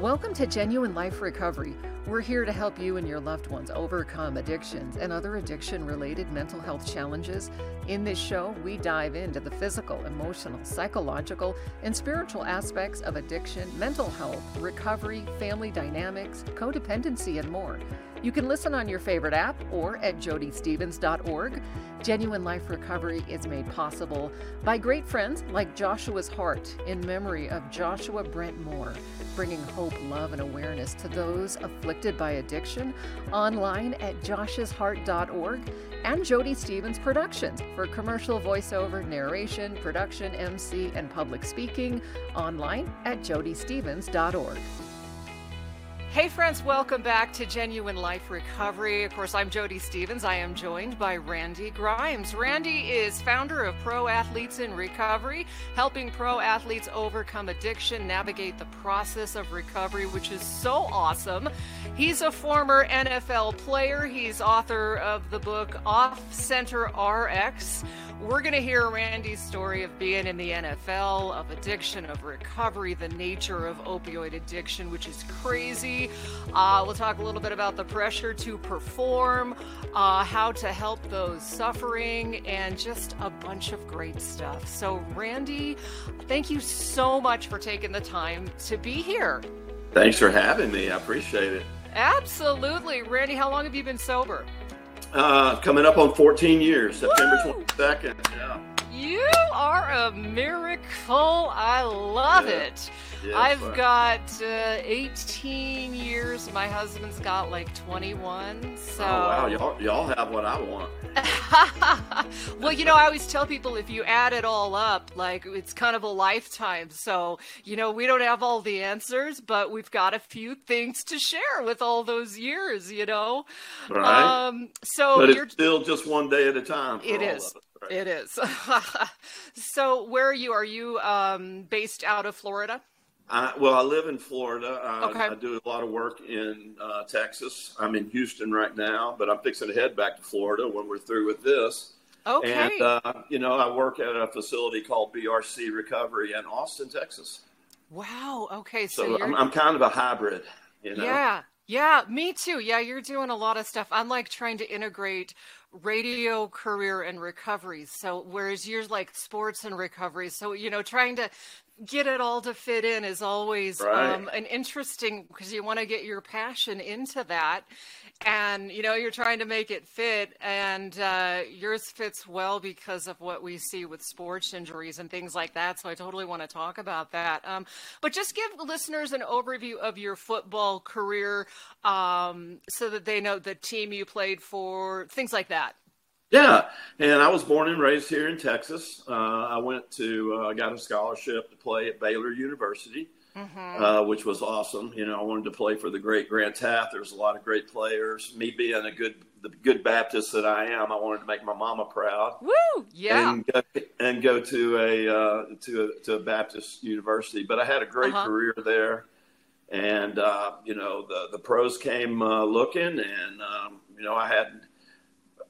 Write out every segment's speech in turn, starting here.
Welcome to Genuine Life Recovery. We're here to help you and your loved ones overcome addictions and other addiction related mental health challenges. In this show, we dive into the physical, emotional, psychological, and spiritual aspects of addiction, mental health, recovery, family dynamics, codependency, and more. You can listen on your favorite app or at jodystevens.org. Genuine Life Recovery is made possible by great friends like Joshua's Heart in memory of Joshua Brent Moore, bringing hope, love, and awareness to those afflicted by addiction online at joshsheart.org and Jody Stevens Productions for commercial voiceover, narration, production, MC, and public speaking online at jodystevens.org. Hey, friends, welcome back to Genuine Life Recovery. Of course, I'm Jody Stevens. I am joined by Randy Grimes. Randy is founder of Pro Athletes in Recovery, helping pro athletes overcome addiction, navigate the process of recovery, which is so awesome. He's a former NFL player, he's author of the book Off Center RX. We're going to hear Randy's story of being in the NFL, of addiction, of recovery, the nature of opioid addiction, which is crazy. Uh, we'll talk a little bit about the pressure to perform, uh, how to help those suffering, and just a bunch of great stuff. So, Randy, thank you so much for taking the time to be here. Thanks for having me. I appreciate it. Absolutely. Randy, how long have you been sober? Uh, coming up on 14 years, September Woo! 22nd. Yeah. You are a miracle. I love yeah. it. Yes, I've got uh, 18 years. My husband's got like 21. So. Oh, wow. Y'all, y'all have what I want. well, you know, I always tell people if you add it all up, like it's kind of a lifetime. So, you know, we don't have all the answers, but we've got a few things to share with all those years, you know? Right. Um, so, but it's still just one day at a time. It is. It, right? it is. so, where are you? Are you um, based out of Florida? I, well, I live in Florida. I, okay. I do a lot of work in uh, Texas. I'm in Houston right now, but I'm fixing to head back to Florida when we're through with this. Okay. And, uh, you know, I work at a facility called BRC Recovery in Austin, Texas. Wow. Okay. So, so I'm, I'm, kind of a hybrid, you know? Yeah. Yeah. Me too. Yeah. You're doing a lot of stuff. I'm like trying to integrate radio career and recovery. So, whereas you're like sports and recovery. So, you know, trying to get it all to fit in is always right. um, an interesting because you want to get your passion into that. And you know you're trying to make it fit and uh, yours fits well because of what we see with sports injuries and things like that. So i totally want to talk about that. Um, but just give listeners an overview of your football career um, so that they know the team you played for things like that yeah, and I was born and raised here in Texas. Uh, I went to uh, got a scholarship to play at Baylor University, mm-hmm. uh, which was awesome. You know, I wanted to play for the great Grant Teaff. There's a lot of great players. Me being a good the good Baptist that I am, I wanted to make my mama proud. Woo! Yeah. And go, and go to a uh, to a to a Baptist university. But I had a great uh-huh. career there, and uh, you know the the pros came uh, looking, and um, you know I had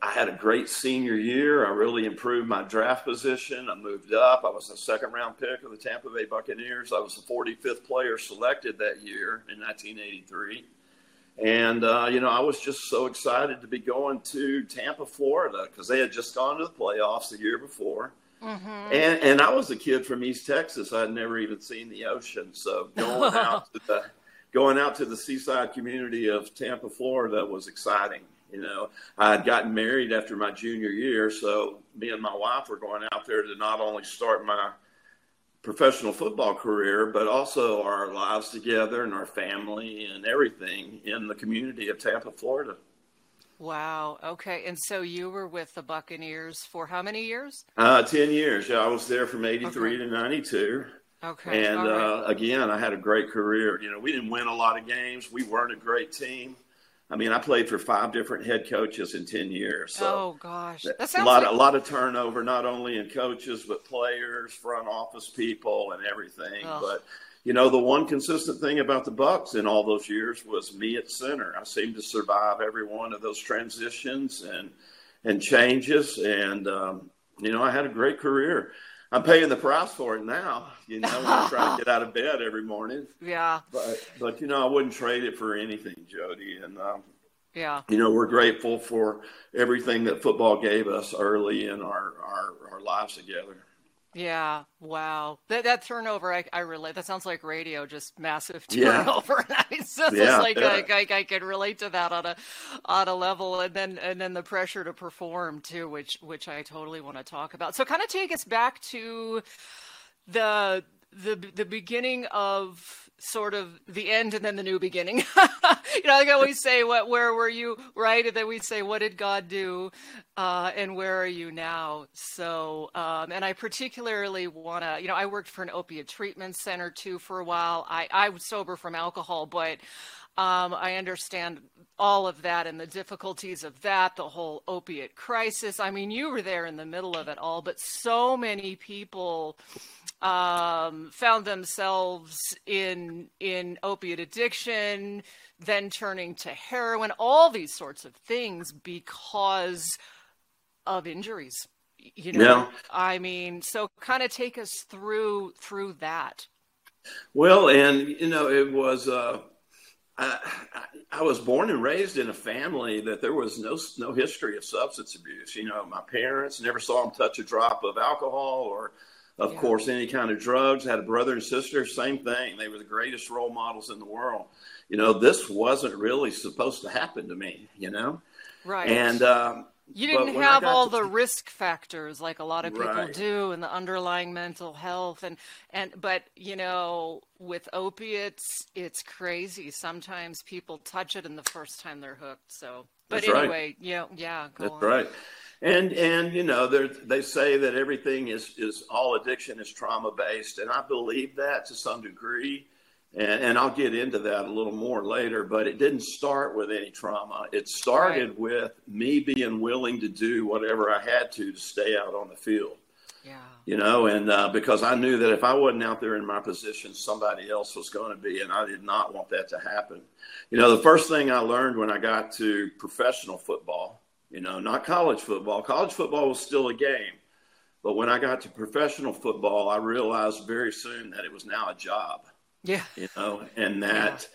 I had a great senior year. I really improved my draft position. I moved up. I was a second round pick of the Tampa Bay Buccaneers. I was the 45th player selected that year in 1983. And, uh, you know, I was just so excited to be going to Tampa, Florida, because they had just gone to the playoffs the year before. Mm-hmm. And, and I was a kid from East Texas. I'd never even seen the ocean. So going out to the, going out to the seaside community of Tampa, Florida was exciting. You know, I had gotten married after my junior year, so me and my wife were going out there to not only start my professional football career, but also our lives together and our family and everything in the community of Tampa, Florida. Wow. Okay. And so you were with the Buccaneers for how many years? Uh, 10 years. Yeah, I was there from 83 okay. to 92. Okay. And right. uh, again, I had a great career. You know, we didn't win a lot of games. We weren't a great team. I mean, I played for five different head coaches in ten years. So oh gosh, that's a lot. Like... A lot of turnover, not only in coaches but players, front office people, and everything. Oh. But you know, the one consistent thing about the Bucks in all those years was me at center. I seemed to survive every one of those transitions and and changes, and um, you know, I had a great career. I'm paying the price for it now. You know, I'm trying to get out of bed every morning. Yeah. But but you know, I wouldn't trade it for anything, Jody. And um, yeah, you know, we're grateful for everything that football gave us early in our our, our lives together. Yeah. Wow. That that turnover, I, I relate. That sounds like radio, just massive turnover. Yeah. just yeah, like yeah. I, I, I can relate to that on a on a level, and then and then the pressure to perform too, which which I totally want to talk about. So, kind of take us back to the the the beginning of sort of the end and then the new beginning. you know, like I always say, what where were you, right? And then we say, what did God do, uh, and where are you now? So, um, and I particularly want to, you know, I worked for an opiate treatment center too for a while. I I was sober from alcohol, but um, I understand all of that and the difficulties of that, the whole opiate crisis. I mean, you were there in the middle of it all, but so many people um, found themselves in in opiate addiction, then turning to heroin, all these sorts of things because of injuries. You know, yeah. I mean, so kind of take us through through that. Well, and you know, it was. Uh, I, I, was born and raised in a family that there was no no history of substance abuse. You know, my parents never saw them touch a drop of alcohol or of yeah. course, any kind of drugs. Had a brother and sister, same thing. They were the greatest role models in the world. You know, this wasn't really supposed to happen to me. You know, right? And um, you didn't have all to... the risk factors like a lot of people right. do, and the underlying mental health, and and but you know, with opiates, it's crazy. Sometimes people touch it, and the first time they're hooked. So, but That's anyway, right. you know, yeah, That's on. right and and you know they say that everything is is all addiction is trauma based and i believe that to some degree and, and, i'll get into that a little more later but it didn't start with any trauma it started right. with me being willing to do whatever i had to to stay out on the field yeah. you know and uh, because i knew that if i wasn't out there in my position somebody else was going to be and i did not want that to happen you know the first thing i learned when i got to professional football you know, not college football. College football was still a game. But when I got to professional football, I realized very soon that it was now a job. Yeah. You know, and that,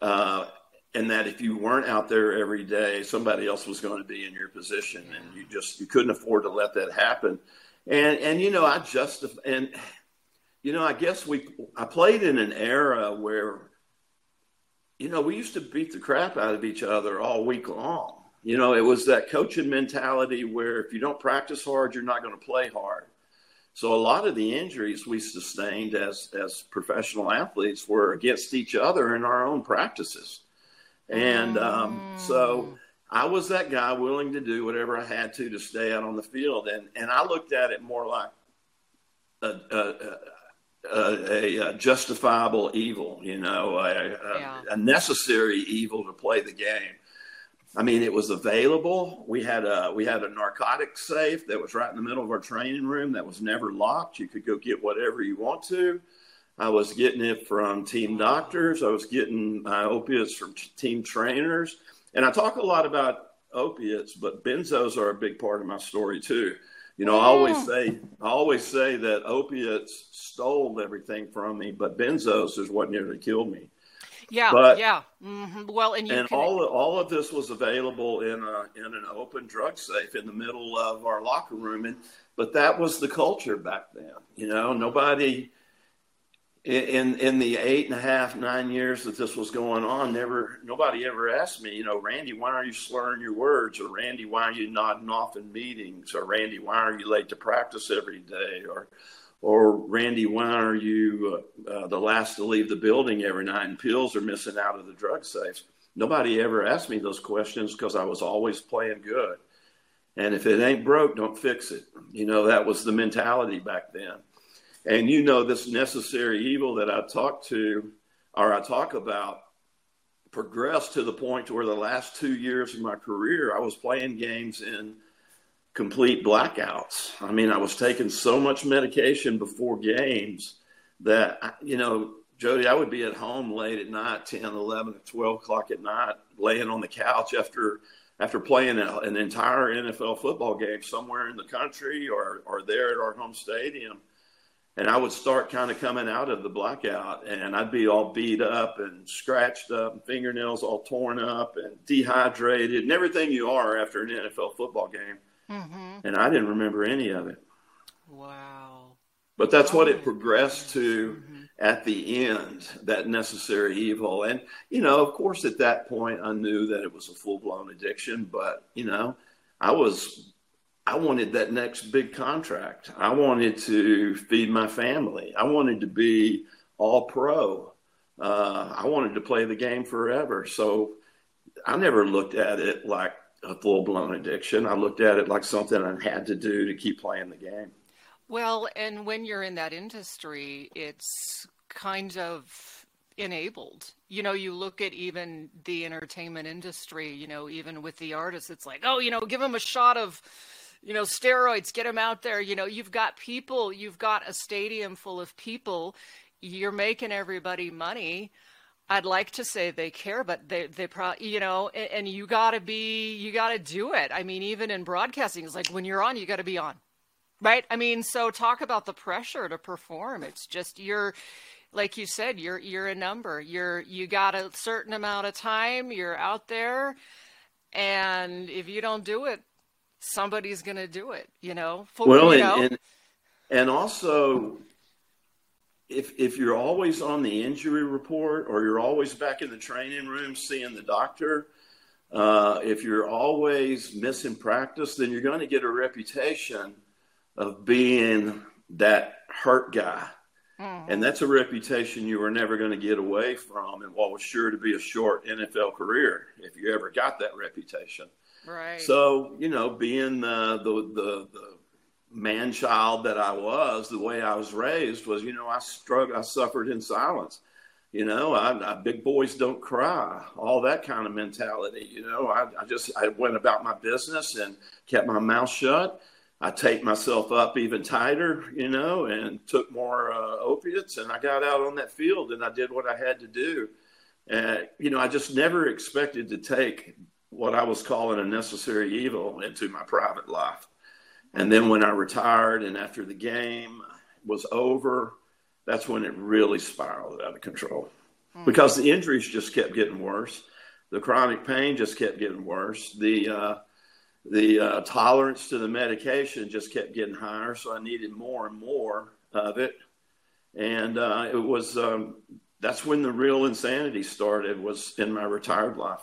yeah. uh, and that if you weren't out there every day, somebody else was going to be in your position, yeah. and you just you couldn't afford to let that happen. And and you know, I just and you know, I guess we I played in an era where, you know, we used to beat the crap out of each other all week long. You know, it was that coaching mentality where if you don't practice hard, you're not going to play hard. So a lot of the injuries we sustained as as professional athletes were against each other in our own practices, and um, so. I was that guy willing to do whatever I had to to stay out on the field, and and I looked at it more like a, a, a, a justifiable evil, you know, yeah. a necessary evil to play the game. I mean, it was available. We had a we had a narcotics safe that was right in the middle of our training room that was never locked. You could go get whatever you want to. I was getting it from team doctors. I was getting my opiates from team trainers. And I talk a lot about opiates, but benzos are a big part of my story too. You know, I always say I always say that opiates stole everything from me, but benzos is what nearly killed me. Yeah, but, yeah. Mm-hmm. Well, and you and can... all all of this was available in a in an open drug safe in the middle of our locker room, and but that was the culture back then. You know, nobody in in the eight and a half nine years that this was going on, never nobody ever asked me, you know, Randy, why are you slurring your words, or Randy, why are you nodding off in meetings, or Randy, why are you late to practice every day, or or Randy, why are you uh, uh, the last to leave the building every night and pills are missing out of the drug safes? Nobody ever asked me those questions because I was always playing good. And if it ain't broke, don't fix it. You know, that was the mentality back then. And you know, this necessary evil that I talk to or I talk about progressed to the point to where the last two years of my career, I was playing games in complete blackouts. I mean, I was taking so much medication before games that, you know, Jody, I would be at home late at night, 10, 11, 12 o'clock at night, laying on the couch after after playing an entire NFL football game somewhere in the country or, or there at our home stadium. and I would start kind of coming out of the blackout, and I'd be all beat up and scratched up, and fingernails all torn up, and dehydrated, and everything you are after an NFL football game. Mm-hmm. And I didn't remember any of it. Wow. But that's what it progressed to mm-hmm. at the end, that necessary evil. And, you know, of course, at that point, I knew that it was a full blown addiction, but, you know, I was I wanted that next big contract. I wanted to feed my family. I wanted to be all pro. Uh, I wanted to play the game forever. So I never looked at it like a full blown addiction. I looked at it like something I had to do to keep playing the game. Well, and when you're in that industry, it's kind of enabled. You know, you look at even the entertainment industry, you know, even with the artists, it's like, oh, you know, give them a shot of you know, steroids, get them out there. You know, you've got people, you've got a stadium full of people. You're making everybody money. I'd like to say they care, but they they probably you know, and, and you got to be you got to do it. I mean, even in broadcasting, it's like when you're on, you got to be on, right? I mean, so talk about the pressure to perform. It's just you're like you said, you're you're a number. You're you got a certain amount of time. You're out there, and if you don't do it, somebody's going to do it, you know? For, well, you know? And, and also, if, if you're always on the injury report or you're always back in the training room seeing the doctor, uh, if you're always missing practice, then you're going to get a reputation of being that hurt guy. Mm-hmm. And that's a reputation you were never going to get away from in what was sure to be a short NFL career if you ever got that reputation. Right. So you know, being the the the, the man child that I was, the way I was raised was, you know, I struggled, I suffered in silence. You know, I, I, big boys don't cry, all that kind of mentality. You know, I, I just I went about my business and kept my mouth shut. I taped myself up even tighter, you know, and took more uh, opiates, and I got out on that field and I did what I had to do. And you know, I just never expected to take what I was calling a necessary evil into my private life. And then when I retired and after the game was over, that's when it really spiraled out of control mm-hmm. because the injuries just kept getting worse. The chronic pain just kept getting worse. The, uh, the uh, tolerance to the medication just kept getting higher. So I needed more and more of it. And uh, it was, um, that's when the real insanity started was in my retired life.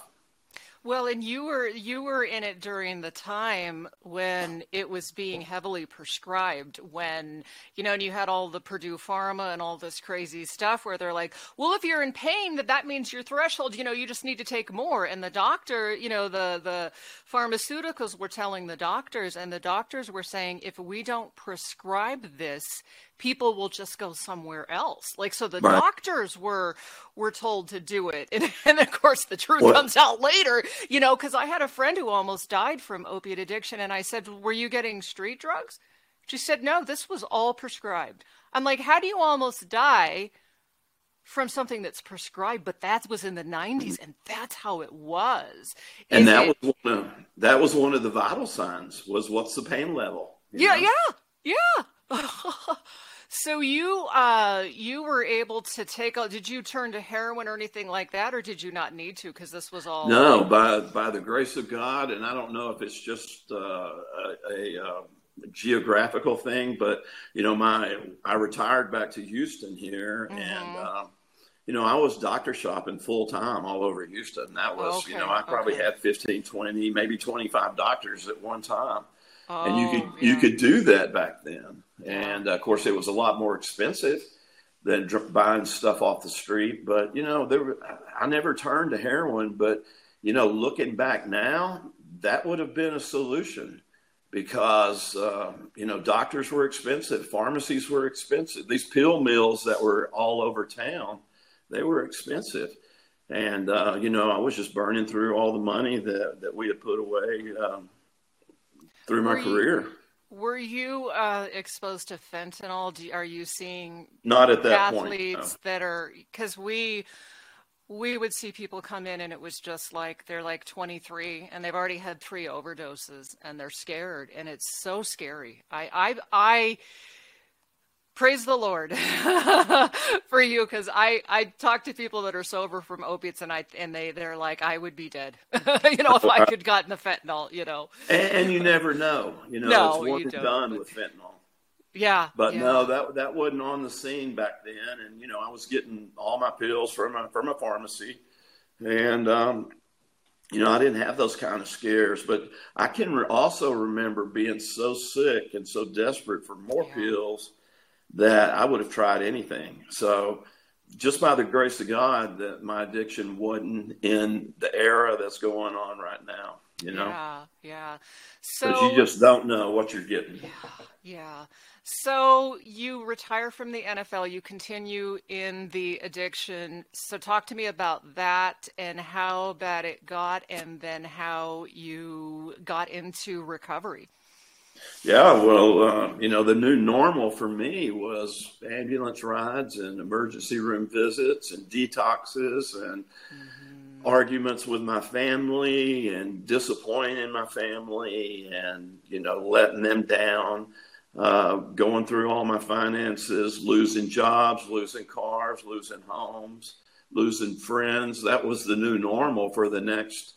Well, and you were you were in it during the time when it was being heavily prescribed. When you know, and you had all the Purdue Pharma and all this crazy stuff where they're like, "Well, if you're in pain, that that means your threshold. You know, you just need to take more." And the doctor, you know, the the pharmaceuticals were telling the doctors, and the doctors were saying, "If we don't prescribe this, people will just go somewhere else. Like so the right. doctors were were told to do it. And, and of course the truth comes out later, you know, cuz I had a friend who almost died from opiate addiction and I said, "Were you getting street drugs?" She said, "No, this was all prescribed." I'm like, "How do you almost die?" from something that's prescribed, but that was in the 90s, and that's how it was. And Is that it... was one of, that was one of the vital signs was what's the pain level? Yeah, know? yeah, yeah. So you uh, you were able to take. Did you turn to heroin or anything like that, or did you not need to because this was all? No, by by the grace of God, and I don't know if it's just uh, a, a, um, geographical thing, but you know, my I retired back to Houston here, mm-hmm. and um, you know, I was doctor shopping full time all over Houston. That was, okay. you know, I probably okay. had 15, 20, maybe 25 doctors at one time. Oh, and you could yeah. you could do that back then. And of course, it was a lot more expensive than buying stuff off the street. But you know, there were, I never turned to heroin. But you know, looking back now, that would have been a solution because uh, you know doctors were expensive, pharmacies were expensive. These pill mills that were all over town, they were expensive. And uh, you know, I was just burning through all the money that that we had put away. Um, through my were career. Were you uh, exposed to fentanyl? Do, are you seeing not at that athletes point, no. that are because we we would see people come in and it was just like they're like 23 and they've already had three overdoses and they're scared and it's so scary. I I I praise the Lord for you because I I talk to people that are sober from opiates and I and they they're like I would be dead, you know, if I could gotten the fentanyl, you know. And, and you never know, you know, no, it's one and done with fentanyl. Yeah, but yeah. no, that that wasn't on the scene back then, and you know, I was getting all my pills from a from a pharmacy, and um, you know, I didn't have those kind of scares, but I can re- also remember being so sick and so desperate for more yeah. pills that I would have tried anything. So, just by the grace of God, that my addiction wasn't in the era that's going on right now. You know? Yeah, yeah. So you just don't know what you're getting. Yeah, yeah. So you retire from the NFL, you continue in the addiction. So talk to me about that and how bad it got, and then how you got into recovery. Yeah, well, uh, you know, the new normal for me was ambulance rides and emergency room visits and detoxes and mm-hmm. arguments with my family and disappointing my family and, you know, letting them down uh, going through all my finances, losing jobs, losing cars, losing homes, losing friends. That was the new normal for the next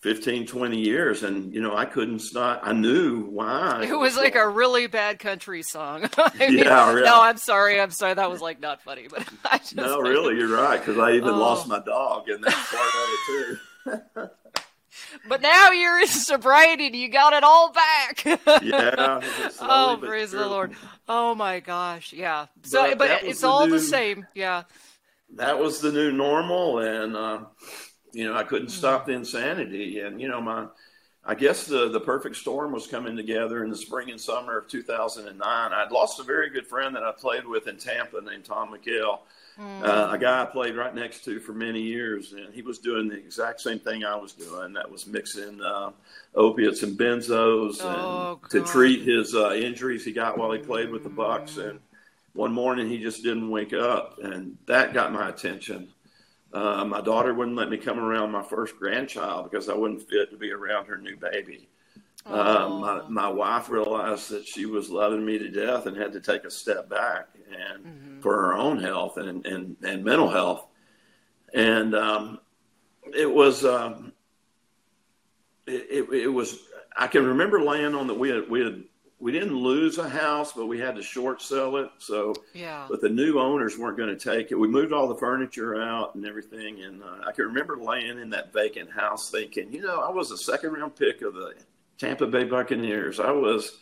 15, 20 years. And, you know, I couldn't stop. I knew why. It was like a really bad country song. I mean, yeah, really. No, I'm sorry. I'm sorry. That was like not funny, but I just. No, really, you're right. Because I even oh. lost my dog in that part of it, too. but now you're in sobriety and you got it all back. yeah. Oh, praise the Lord. Oh my gosh. Yeah. So, but, but it's the all new, the same. Yeah. That was the new normal. And, uh, you know, I couldn't mm-hmm. stop the insanity. And, you know, my, I guess the, the perfect storm was coming together in the spring and summer of 2009. I'd lost a very good friend that I played with in Tampa named Tom McHale. Mm. Uh, a guy I played right next to for many years, and he was doing the exact same thing I was doing. That was mixing uh, opiates and benzos oh, and to treat his uh, injuries he got while he played with the Bucks. And one morning he just didn't wake up, and that got my attention. Uh, my daughter wouldn't let me come around my first grandchild because I wasn't fit to be around her new baby. Uh, my, my wife realized that she was loving me to death and had to take a step back and mm-hmm. for her own health and, and, and mental health. And um, it was um, it, it, it, was I can remember laying on the we had we had we didn't lose a house, but we had to short sell it. So yeah, but the new owners weren't going to take it. We moved all the furniture out and everything, and uh, I can remember laying in that vacant house thinking, you know, I was a second round pick of the Tampa Bay Buccaneers. I was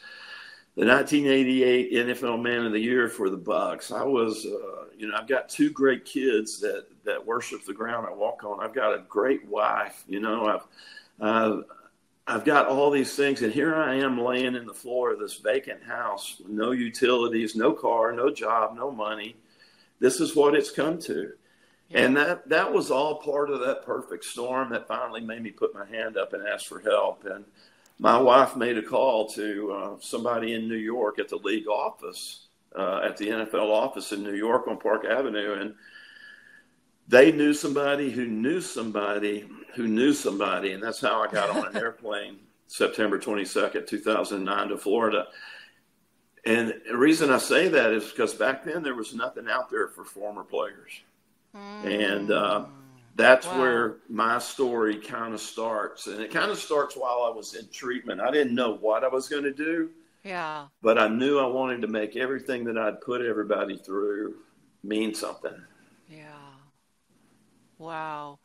the 1988 NFL Man of the Year for the Bucks. I was, uh, you know, I've got two great kids that that worship the ground I walk on. I've got a great wife. You know, I've uh, I've got all these things, and here I am laying in the floor of this vacant house, no utilities, no car, no job, no money. This is what it's come to. Yeah. And that that was all part of that perfect storm that finally made me put my hand up and ask for help. And my wife made a call to uh, somebody in New York at the league office, uh, at the NFL office in New York on Park Avenue, and they knew somebody who knew somebody who knew somebody, and that's how I got on an airplane September 22nd, 2009 to Florida. And the reason I say that is because back then there was nothing out there for former players. Mm. And uh, that's wow. where my story kind of starts. And it kind of starts while I was in treatment. I didn't know what I was going to do. Yeah. But I knew I wanted to make everything that I'd put everybody through mean something. Yeah. Wow.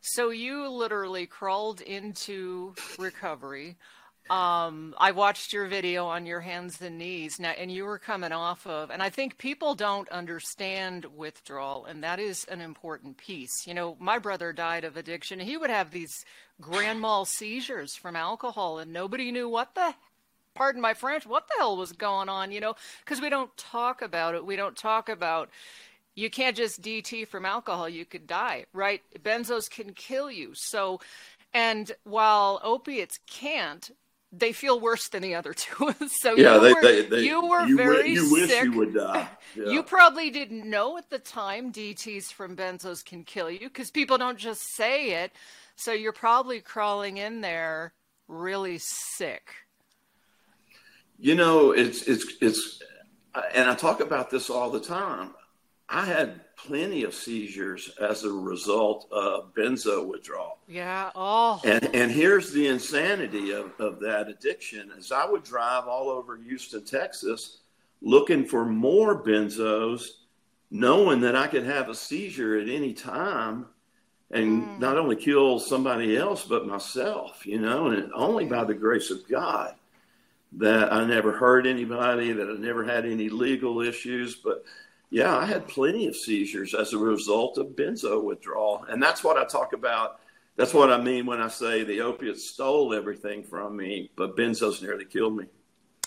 So you literally crawled into recovery um, I watched your video on your hands and knees now, and you were coming off of, and I think people don't understand withdrawal, and that is an important piece. You know, my brother died of addiction. He would have these grand mal seizures from alcohol, and nobody knew what the, pardon my French, what the hell was going on, you know, because we don't talk about it. We don't talk about, you can't just DT from alcohol, you could die, right? Benzos can kill you. So, and while opiates can't, they feel worse than the other two. so yeah, you, they, were, they, they, you were you very you sick. wish you would die. Yeah. You probably didn't know at the time DTs from benzos can kill you because people don't just say it. So you're probably crawling in there really sick. You know, it's it's it's and I talk about this all the time. I had plenty of seizures as a result of benzo withdrawal. Yeah. Oh. And and here's the insanity of, of that addiction is I would drive all over Houston, Texas, looking for more benzos, knowing that I could have a seizure at any time and mm. not only kill somebody else but myself, you know, and only by the grace of God that I never hurt anybody, that I never had any legal issues, but yeah, I had plenty of seizures as a result of benzo withdrawal. And that's what I talk about. That's what I mean when I say the opiates stole everything from me, but benzos nearly killed me.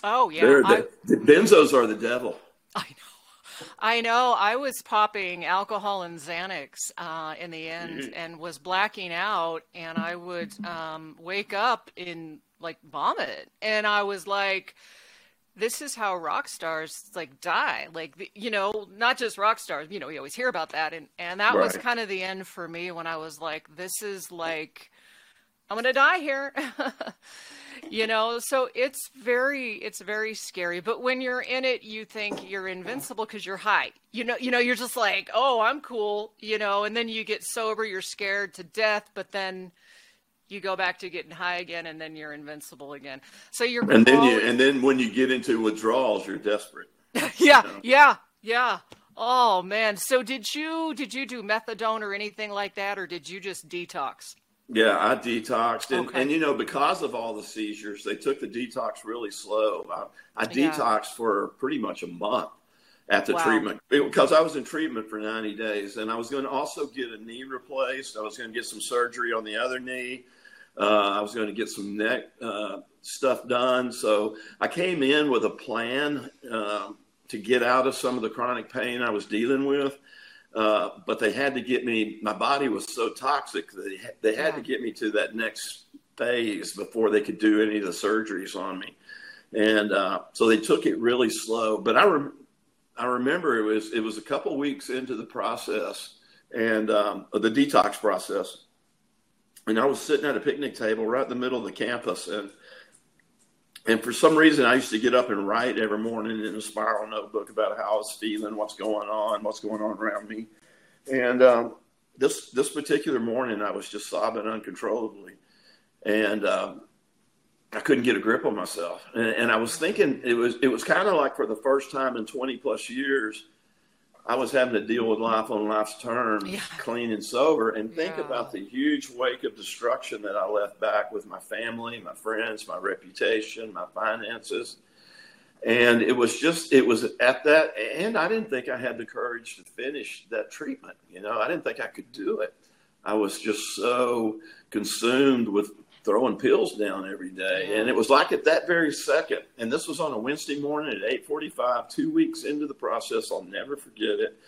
Oh, yeah. The, the benzos are the devil. I know. I know. I was popping alcohol and Xanax uh, in the end mm-hmm. and was blacking out, and I would um, wake up in like vomit. And I was like, this is how rock stars like die. Like you know not just rock stars you know we always hear about that. And and that right. was kind of the end for me when i was like this is like i'm gonna die here. You know so it's very it's very scary. But when you're in it you think you're invincible because you're high. You know you know you're just like oh i'm cool you know and then you get sober you're scared to death but then you go back to getting high again and then you're invincible again. So you're and then you and then when you get into withdrawals you're desperate. Yeah you know? yeah yeah. Oh man. So did you did you do methadone or anything like that or did you just detox? Yeah i detoxed. And, okay. and you know because of all the seizures they took the detox really slow. I, I detoxed yeah. for pretty much a month at the wow. treatment because I was in treatment for 90 days and I was going to also get a knee replaced. I was going to get some surgery on the other knee. Uh, I was going to get some neck uh, stuff done. So I came in with a plan uh, to get out of some of the chronic pain I was dealing with. Uh, but they had to get me, my body was so toxic, they, they had yeah. to get me to that next phase before they could do any of the surgeries on me. And uh, so they took it really slow. But I, re- I remember it was it was a couple weeks into the process and um, the detox process, and I was sitting at a picnic table right in the middle of the campus, and and for some reason I used to get up and write every morning in a spiral notebook about how I was feeling, what's going on, what's going on around me, and um, this this particular morning I was just sobbing uncontrollably, and um, I couldn't get a grip on myself. And, and I was thinking it was it was kind of like for the first time in 20 plus years, I was having to deal with life on life's terms, yeah. clean and sober, and think yeah. about the huge wake of destruction that I left back with my family, my friends, my reputation, my finances. And it was just, it was at that, and I didn't think I had the courage to finish that treatment. You know, I didn't think I could do it. I was just so consumed with throwing pills down every day. And it was like at that very second, and this was on a Wednesday morning at 8:45, two weeks into the process. I'll never forget it.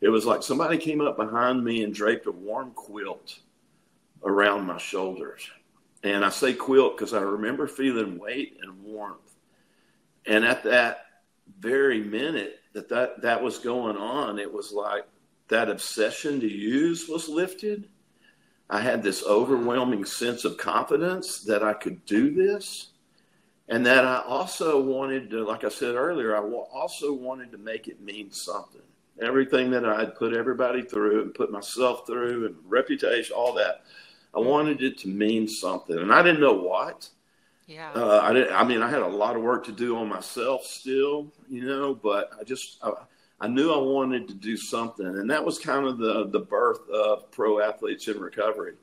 It was like somebody came up behind me and draped a warm quilt around my shoulders. And I say quilt because I remember feeling weight and warmth. And at that very minute that, that that was going on, it was like that obsession to use was lifted I had this overwhelming sense of confidence that I could do this. And that I also wanted to, like I said earlier, I also wanted to make it mean something. Everything that I had put everybody through and put myself through and reputation, all that, I wanted it to mean something. And I didn't know what. Yeah. Uh, I didn't, I mean, I had a lot of work to do on myself still, you know, but I just, I, I knew I wanted to do something, and that was kind of the the birth of pro athletes in recovery.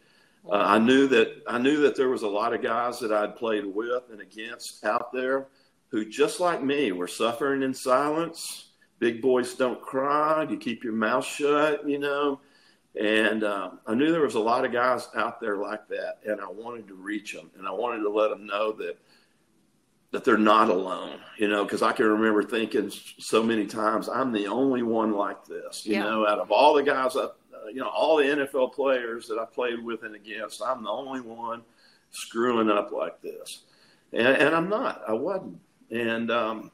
Uh, I knew that I knew that there was a lot of guys that I'd played with and against out there who, just like me, were suffering in silence. Big boys don't cry. You keep your mouth shut, you know. And uh, I knew there was a lot of guys out there like that, and I wanted to reach them, and I wanted to let them know that that they're not alone, you know, because I can remember thinking so many times, I'm the only one like this, you yeah. know, out of all the guys, I, uh, you know, all the NFL players that I played with and against, I'm the only one screwing up like this. And, and I'm not, I wasn't. And um,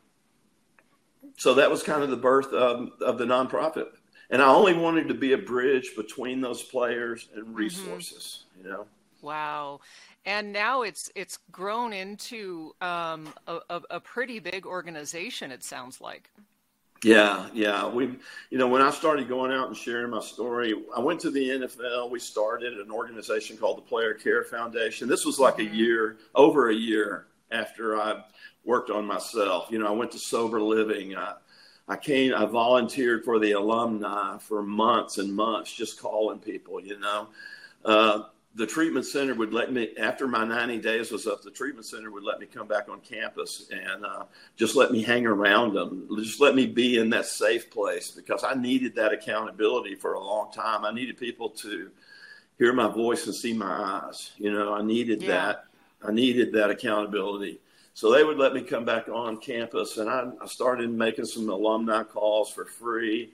so that was kind of the birth of, of the nonprofit. And I only wanted to be a bridge between those players and mm-hmm. resources, mm-hmm. you know. Wow and now it's it's grown into um, a, a, pretty big organization. It sounds like. Yeah, yeah. We, you know, when I started going out and sharing my story, I went to the NFL. We started an organization called the Player Care Foundation. This was like mm-hmm. a year, over a year after I worked on myself. You know, I went to sober living. I, I came, I volunteered for the alumni for months and months, just calling people, you know. Uh, the treatment center would let me after my 90 days was up the treatment center would let me come back on campus and uh, just let me hang around them just let me be in that safe place because i needed that accountability for a long time. I needed people to hear my voice and see my eyes you know i needed yeah. that. I needed that accountability. So they would let me come back on campus and i, I started making some alumni calls for free.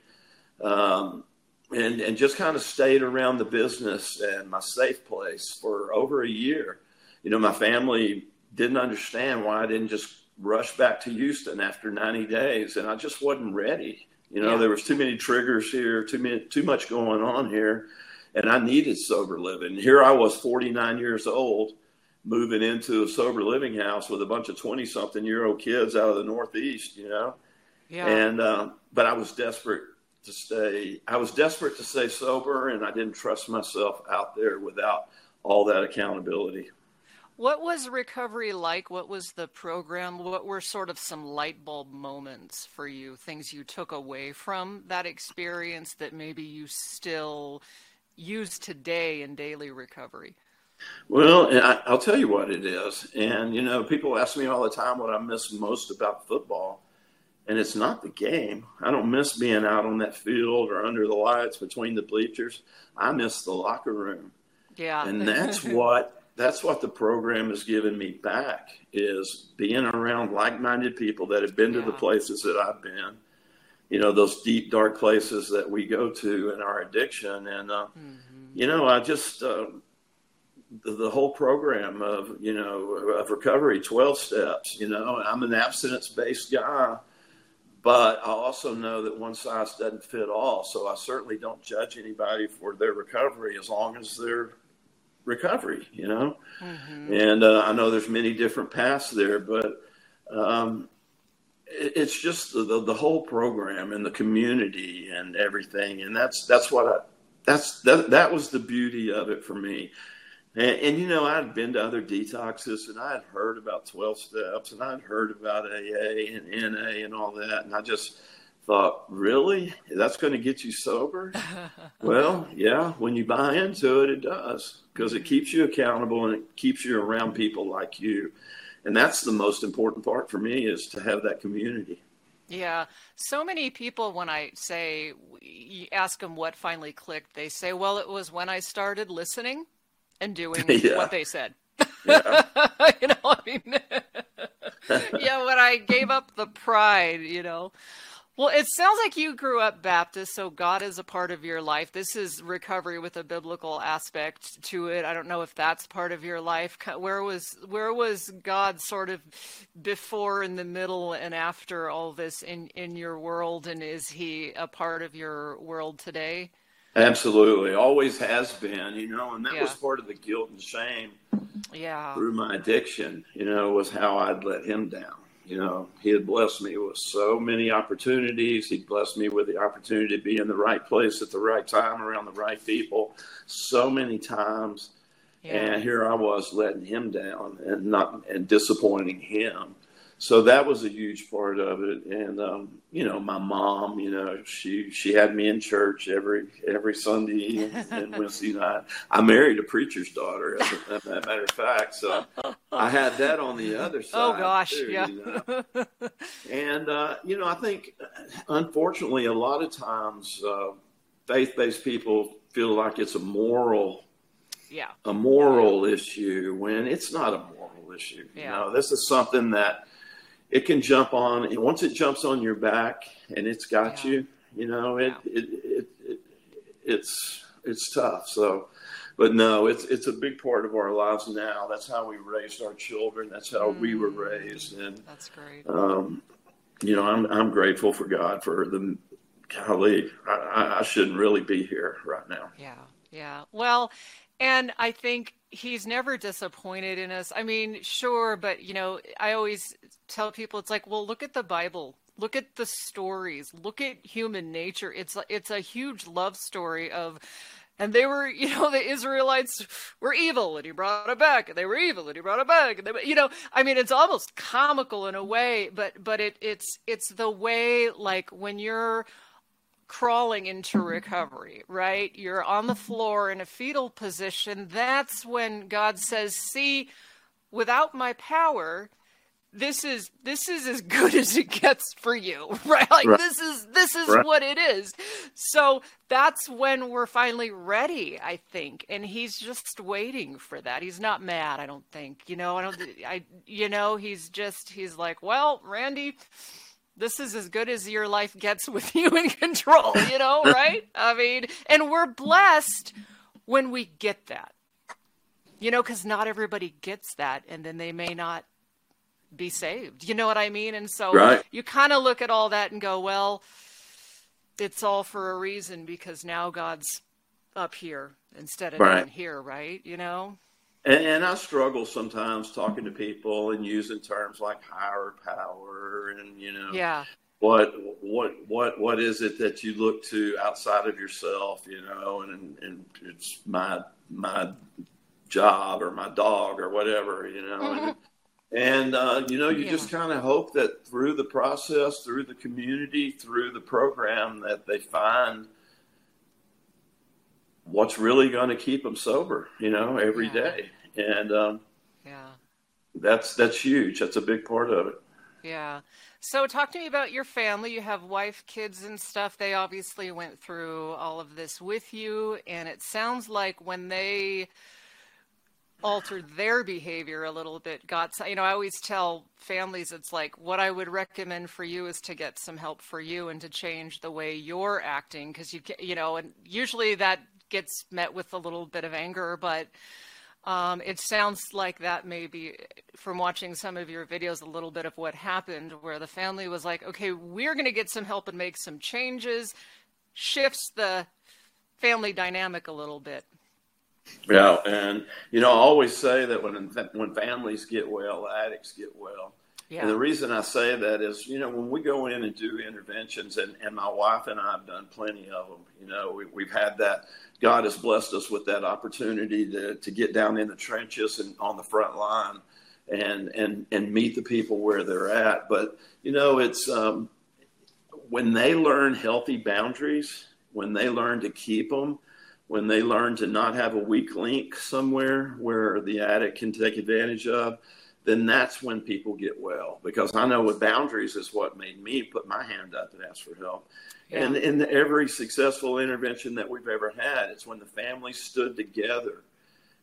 Um, and and just kind of stayed around the business and my safe place for over a year. You know, my family didn't understand why I didn't just rush back to Houston after 90 days, and I just wasn't ready. You know, yeah. there was too many triggers here, too many, too much going on here, and I needed sober living. Here I was, 49 years old, moving into a sober living house with a bunch of 20 something year old kids out of the Northeast. You know, yeah. And um, but I was desperate to stay. I was desperate to stay sober, and I didn't trust myself out there without all that accountability. What was recovery like? What was the program? What were sort of some light bulb moments for you? Things you took away from that experience that maybe you still use today in daily recovery? Well, I, will tell you what it is. And, you know, people ask me all the time what I miss most about football and it's not the game. I don't miss being out on that field or under the lights between the bleachers. I miss the locker room. Yeah. And that's what that's what the program has given me back is being around like-minded people that have been to yeah. the places that I've been. You know, those deep dark places that we go to in our addiction and uh, mm-hmm. you know, I just uh, the, the, whole program of you know of recovery 12 steps you know i'm an abstinence based guy but I also know that one size doesn't fit all. So I certainly don't judge anybody for their recovery as long as they're recovery, you know. Mm-hmm. And uh, I know there's many different paths there, but um, it, it's just the, the, the whole program and the community and everything. And that's that's what I that's that that was the beauty of it for me. And, and, you know, I'd been to other detoxes and I'd heard about 12 steps and I'd heard about AA and NA and all that. And I just thought, really? That's going to get you sober? well, yeah, when you buy into it, it does because it keeps you accountable and it keeps you around people like you. And that's the most important part for me is to have that community. Yeah. So many people, when I say, ask them what finally clicked, they say, well, it was when I started listening and doing yeah. what they said. Yeah. you know, I mean, yeah, when I gave up the pride, you know. Well, it sounds like you grew up Baptist, so God is a part of your life. This is recovery with a biblical aspect to it. I don't know if that's part of your life. Where was where was God sort of before, in the middle, and after all this in in your world, and is He a part of your world today? Absolutely, always has been, you know, and that yeah. was part of the guilt and shame. Yeah. Through my addiction, you know, was how I'd let him down. You know, he had blessed me with so many opportunities. He blessed me with the opportunity to be in the right place at the right time around the right people so many times. Yeah. And here I was letting him down and not and disappointing him so that was a huge part of it. And um, you know my mom you know she she had me in church every every sunday and, and wednesday night. I married a preacher's daughter as a, as a, matter of fact. So i had that on the other oh, side oh gosh too, yeah. you know? and uh, you know i think unfortunately a lot of times uh, faith-based people feel like it's a moral yeah. a moral issue when it's not a moral issue yeah. you know. This is something that it can jump on and once it jumps on your back and it's got yeah. you you know it, it, it, it, it's it's tough so but no it's it's a big part of our lives now that's how we raised our children that's how mm. we were mm. raised and that's great um, you know i'm i'm grateful for god for the golly I, I shouldn't really be here right now yeah yeah well and i think he's never disappointed in us. I mean, sure, but you know, I always tell people it's like, well, look at the Bible. Look at the stories. Look at human nature. It's it's a huge love story of and they were you know the israelites were evil and he brought it back and they were evil and he brought it back and they you know i mean it's almost comical in a way but but it it's it's the way like when you're crawling into mm-hmm. recovery right? You're on the mm-hmm. floor in a fetal position. That's when god says see without my power this is this is as good as it gets for you right? Like right. this is this is right. what it is. So that's when we're finally ready i think. And he's just waiting for that. He's not mad i don't think. You know i don't i you know he's just he's like well randy this is as good as your life gets with you in control you know right i mean and we're blessed when we get that you know because not everybody gets that and then they may not be saved. You know what I mean? And so right. you kind of look at all that and go, well, it's all for a reason because now God's up here instead of right. down here, right? You know? And, and, I struggle sometimes talking to people and using terms like higher power and, you know, yeah. What what what what is it that you look to outside of yourself, you know, and and it's my my job or my dog or whatever, you know. Mm-hmm. And, and, uh, you know, you yeah. just kind of hope that through the process, through the community, through the program, that they find what's really going to keep them sober, you know, every yeah. day. And um, yeah, that's that's huge. That's a big part of it. Yeah. So talk to me about your family. You have wife, kids, and stuff. They obviously went through all of this with you, and it sounds like when they altered their behavior a little bit got you know i always tell families it's like what i would recommend for you is to get some help for you and to change the way you're acting because you you know and usually that gets met with a little bit of anger but um, it sounds like that maybe from watching some of your videos a little bit of what happened where the family was like okay we're going to get some help and make some changes shifts the family dynamic a little bit yeah, and you know, I always say that when when families get well, addicts get well. Yeah. And the reason I say that is, you know, when we go in and do interventions, and, and my wife and I have done plenty of them, you know, we, we've had that. God has blessed us with that opportunity to, to get down in the trenches and on the front line and, and, and meet the people where they're at. But, you know, it's um, when they learn healthy boundaries, when they learn to keep them, when they learn to not have a weak link somewhere where the addict can take advantage of, then that's when people get well. Because I know with boundaries is what made me put my hand up and ask for help. Yeah. And in every successful intervention that we've ever had, it's when the family stood together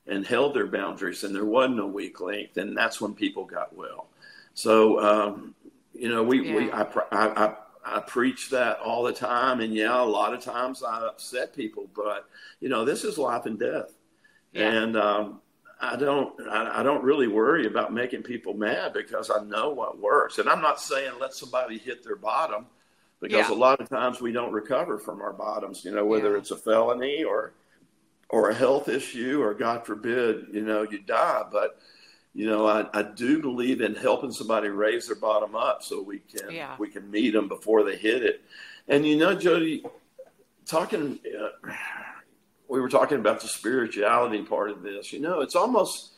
and held their boundaries and there wasn't a weak link, then that's when people got well. So, um, you know, we, yeah. we I, I, I I preach that all the time, and yeah, a lot of times I upset people, but you know, this is life and death, yeah. and um, I don't, I, I, don't really worry about making people mad because I know what works, and I'm not saying let somebody hit their bottom, because yeah. a lot of times we don't recover from our bottoms, you know, whether yeah. it's a felony or or a health issue, or God forbid, you know, you die, but you know, I, I do believe in helping somebody raise their bottom up so we can yeah. we can meet them before they hit it. And you know, Jodie, talking, uh, we were talking about the spirituality part of this. You know, it's almost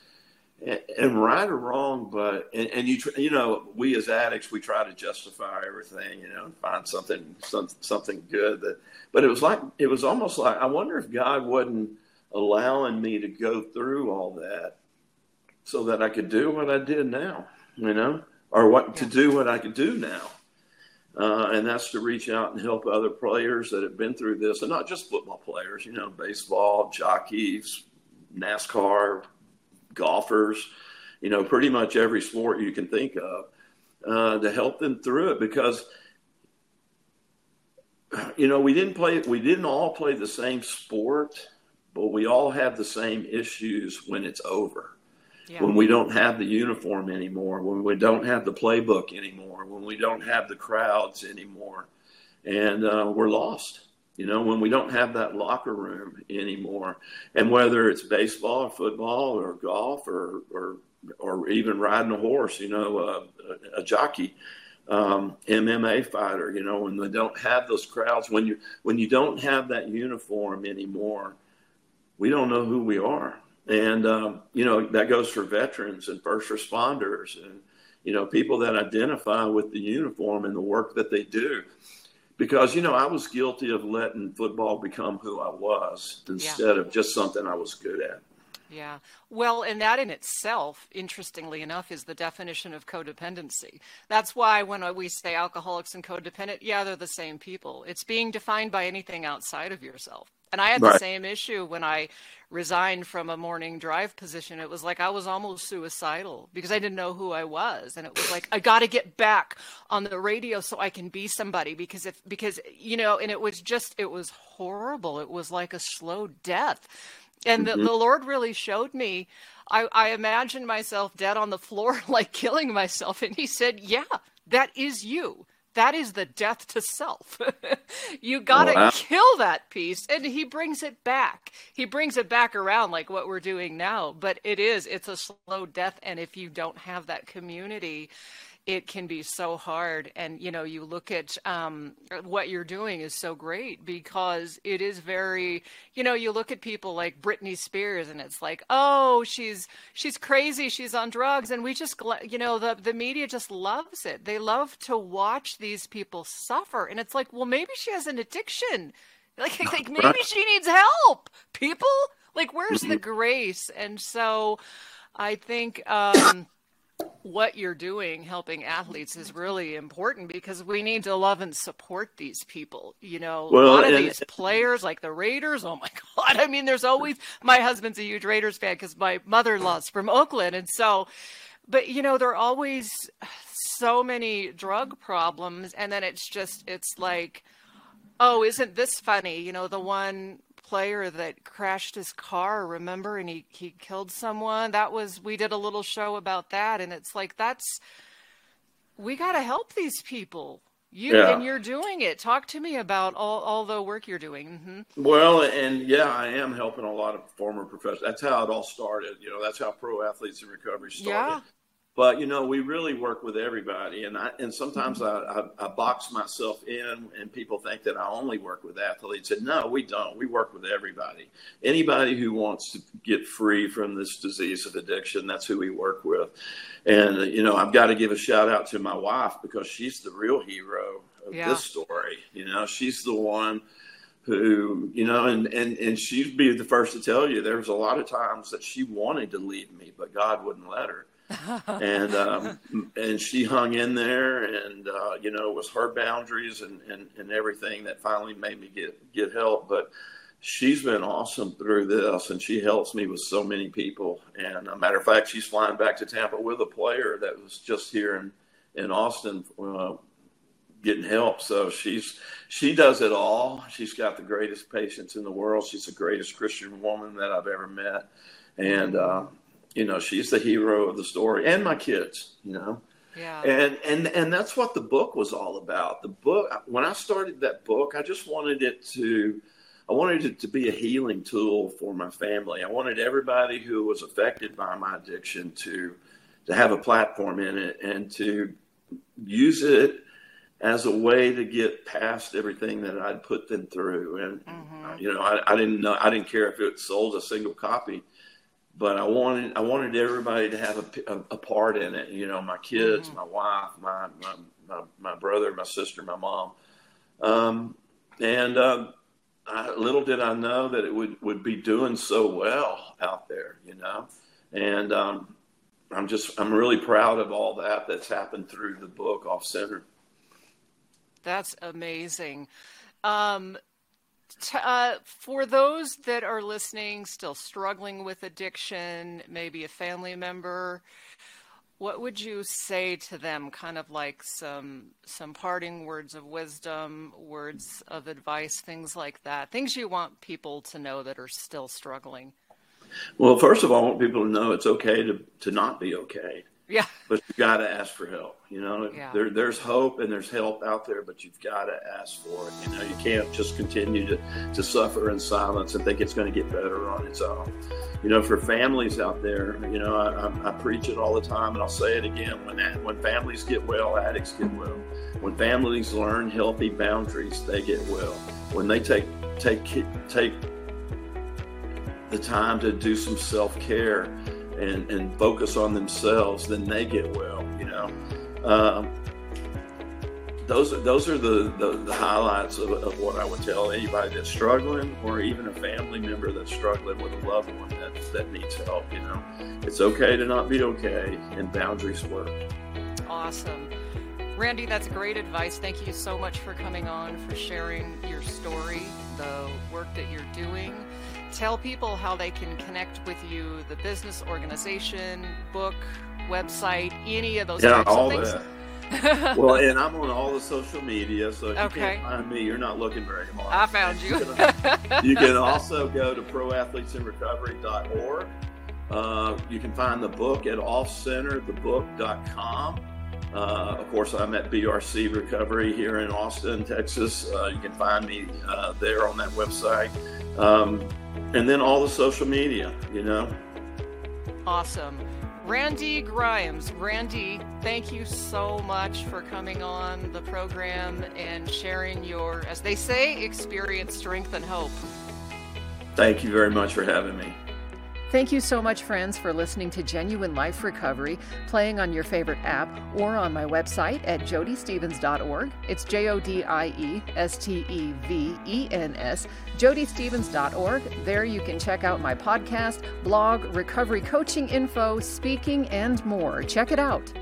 and right or wrong, but and, and you you know, we as addicts we try to justify everything, you know, and find something some, something good that. But it was like it was almost like I wonder if God wasn't allowing me to go through all that so that I could do what I did now, you know, or what yeah. to do what I could do now. Uh, and that's to reach out and help other players that have been through this, and not just football players, you know, baseball, jockeys, NASCAR, golfers, you know, pretty much every sport you can think of, uh, to help them through it because, you know, we didn't play, we didn't all play the same sport, but we all have the same issues when it's over yeah. when we don't have the uniform anymore, when we don't have the playbook anymore, when we don't have the crowds anymore, and uh, we're lost. You know, when we don't have that locker room anymore, and whether it's baseball or football or golf or or or even riding a horse, you know, uh, a, a jockey, um, MMA fighter. You know, when they don't have those crowds, when you when you don't have that uniform anymore, we don't know who we are. And um, you know that goes for veterans and first responders and you know people that identify with the uniform and the work that they do. Because you know I was guilty of letting football become who I was instead yeah. of just something I was good at. Yeah. Well, and that in itself, interestingly enough, is the definition of codependency. That's why when we say alcoholics and codependent, yeah, they're the same people. It's being defined by anything outside of yourself. And I had right. the same issue when I resigned from a morning drive position. It was like I was almost suicidal because I didn't know who I was. And it was like, I got to get back on the radio so I can be somebody because if, because, you know, and it was just, it was horrible. It was like a slow death and mm-hmm. the, the Lord really showed me. I, I imagined myself dead on the floor, like killing myself. And He said, Yeah, that is you. That is the death to self. you got to oh, wow. kill that piece. And he brings it back. He brings it back around like what we're doing now. But it is, it's a slow death. And if you don't have that community, it can be so hard. And, you know, you look at um, what you're doing is so great because it is very, you know, you look at people like Britney Spears and it's like, oh, she's, she's crazy. She's on drugs. And we just, you know, the, the media just loves it. They love to watch these people suffer. And it's like, well, maybe she has an addiction. Like, like maybe she needs help. People, like, where's the mm-hmm. grace? And so I think, um, what you're doing helping athletes is really important because we need to love and support these people you know? Well, a lot of and, these players like the raiders oh my god i mean there's always my husband's a huge raiders fan because my mother-in-law's from oakland and so but you know there are always so many drug problems and then it's just it's like oh isn't this funny? You know the one player that crashed his car, remember? And he, he killed someone. That was, we did a little show about that. And it's like, that's, we got to help these people. You yeah. and you're doing it. Talk to me about all, all the work you're doing. Mm-hmm. Well, and yeah, I am helping a lot of former professionals. That's how it all started. You know, that's how pro athletes in recovery started. But you know we really work with everybody and i and sometimes mm-hmm. I, I, I, box myself in and people think that i only work with athletes. And no we don't. We work with everybody. Anybody who wants to get free from this disease of addiction that's who we work with. And you know i've got to give a shout out to my wife because she's the real hero of yeah. this story. You know she's the one who you know and and and she'd be the first to tell you there was a lot of times that she wanted to leave me but god wouldn't let her and um, and she hung in there, and uh, you know, it was her boundaries and, and and everything that finally made me get get help. But she's been awesome through this, and she helps me with so many people. And a uh, matter of fact, she's flying back to Tampa with a player that was just here in in Austin. Uh, getting help so she's she does it all she's got the greatest patience in the world she's the greatest christian woman that i've ever met and uh, you know she's the hero of the story and my kids you know yeah. and and and that's what the book was all about the book when i started that book i just wanted it to i wanted it to be a healing tool for my family i wanted everybody who was affected by my addiction to to have a platform in it and to use it as a way to get past everything that I'd put them through. And mm-hmm. you know, I, I, didn't know I didn't care if it sold a single copy but I wanted I wanted everybody to have a, a, a part in it. You know, my kids, mm-hmm. my wife, my, my, my my brother, my sister, my mom, um, and uh, I, little did I know that it would would be doing so well out there. You know, and um, I'm just I'm really proud of all that that's happened through the book off center. That's amazing. Um, uh, for those that are listening, still struggling with addiction, maybe a family member, what would you say to them? Kind of like some some parting words of wisdom, words of advice, things like that. Things you want people to know that are still struggling. Well, first of all, I want people to know it's okay to to not be okay. Yeah. But you've got to ask for help. You know, yeah. there, there's hope and there's help out there, but you've got to ask for it. You know, you can't just continue to, to suffer in silence and think it's going to get better on its own. You know, for families out there, you know, I, I, preach it all the time, and I'll say it again: when when families get well, addicts get well. When families learn healthy boundaries, they get well. When they take take take the time to do some self care and, and focus on themselves, then they get well. You know, um, those are those are the, the, the highlights of, of, what I would tell anybody that's struggling, or even a family member that's struggling with a loved one that, that needs help. You know, it's okay to not be okay, and boundaries work. Awesome. Randy, that's great advice. Thank you so much for coming on, for sharing your story, the work that you're doing. Tell people how they can connect with you, the business organization, book, website, any of those yeah, types all of things. That. well, and I'm on all the social media, so if okay. you can't find me, you're not looking very hard. I found you. you can also go to proathletesinrecovery.org. Uh, you can find the book at offcenterthebook.com. Uh, of course, I'm at BRC Recovery here in Austin, Texas. Uh, you can find me uh, there on that website. Um, and then all the social media, you know. Awesome. Randy Grimes. Randy, thank you so much for coming on the program and sharing your, as they say, experience, strength, and hope. Thank you very much for having me. Thank you so much, friends, for listening to Genuine Life Recovery, playing on your favorite app or on my website at jodiestevens.org. It's J O D I E S T E V E N S, jodiestevens.org. There you can check out my podcast, blog, recovery coaching info, speaking, and more. Check it out.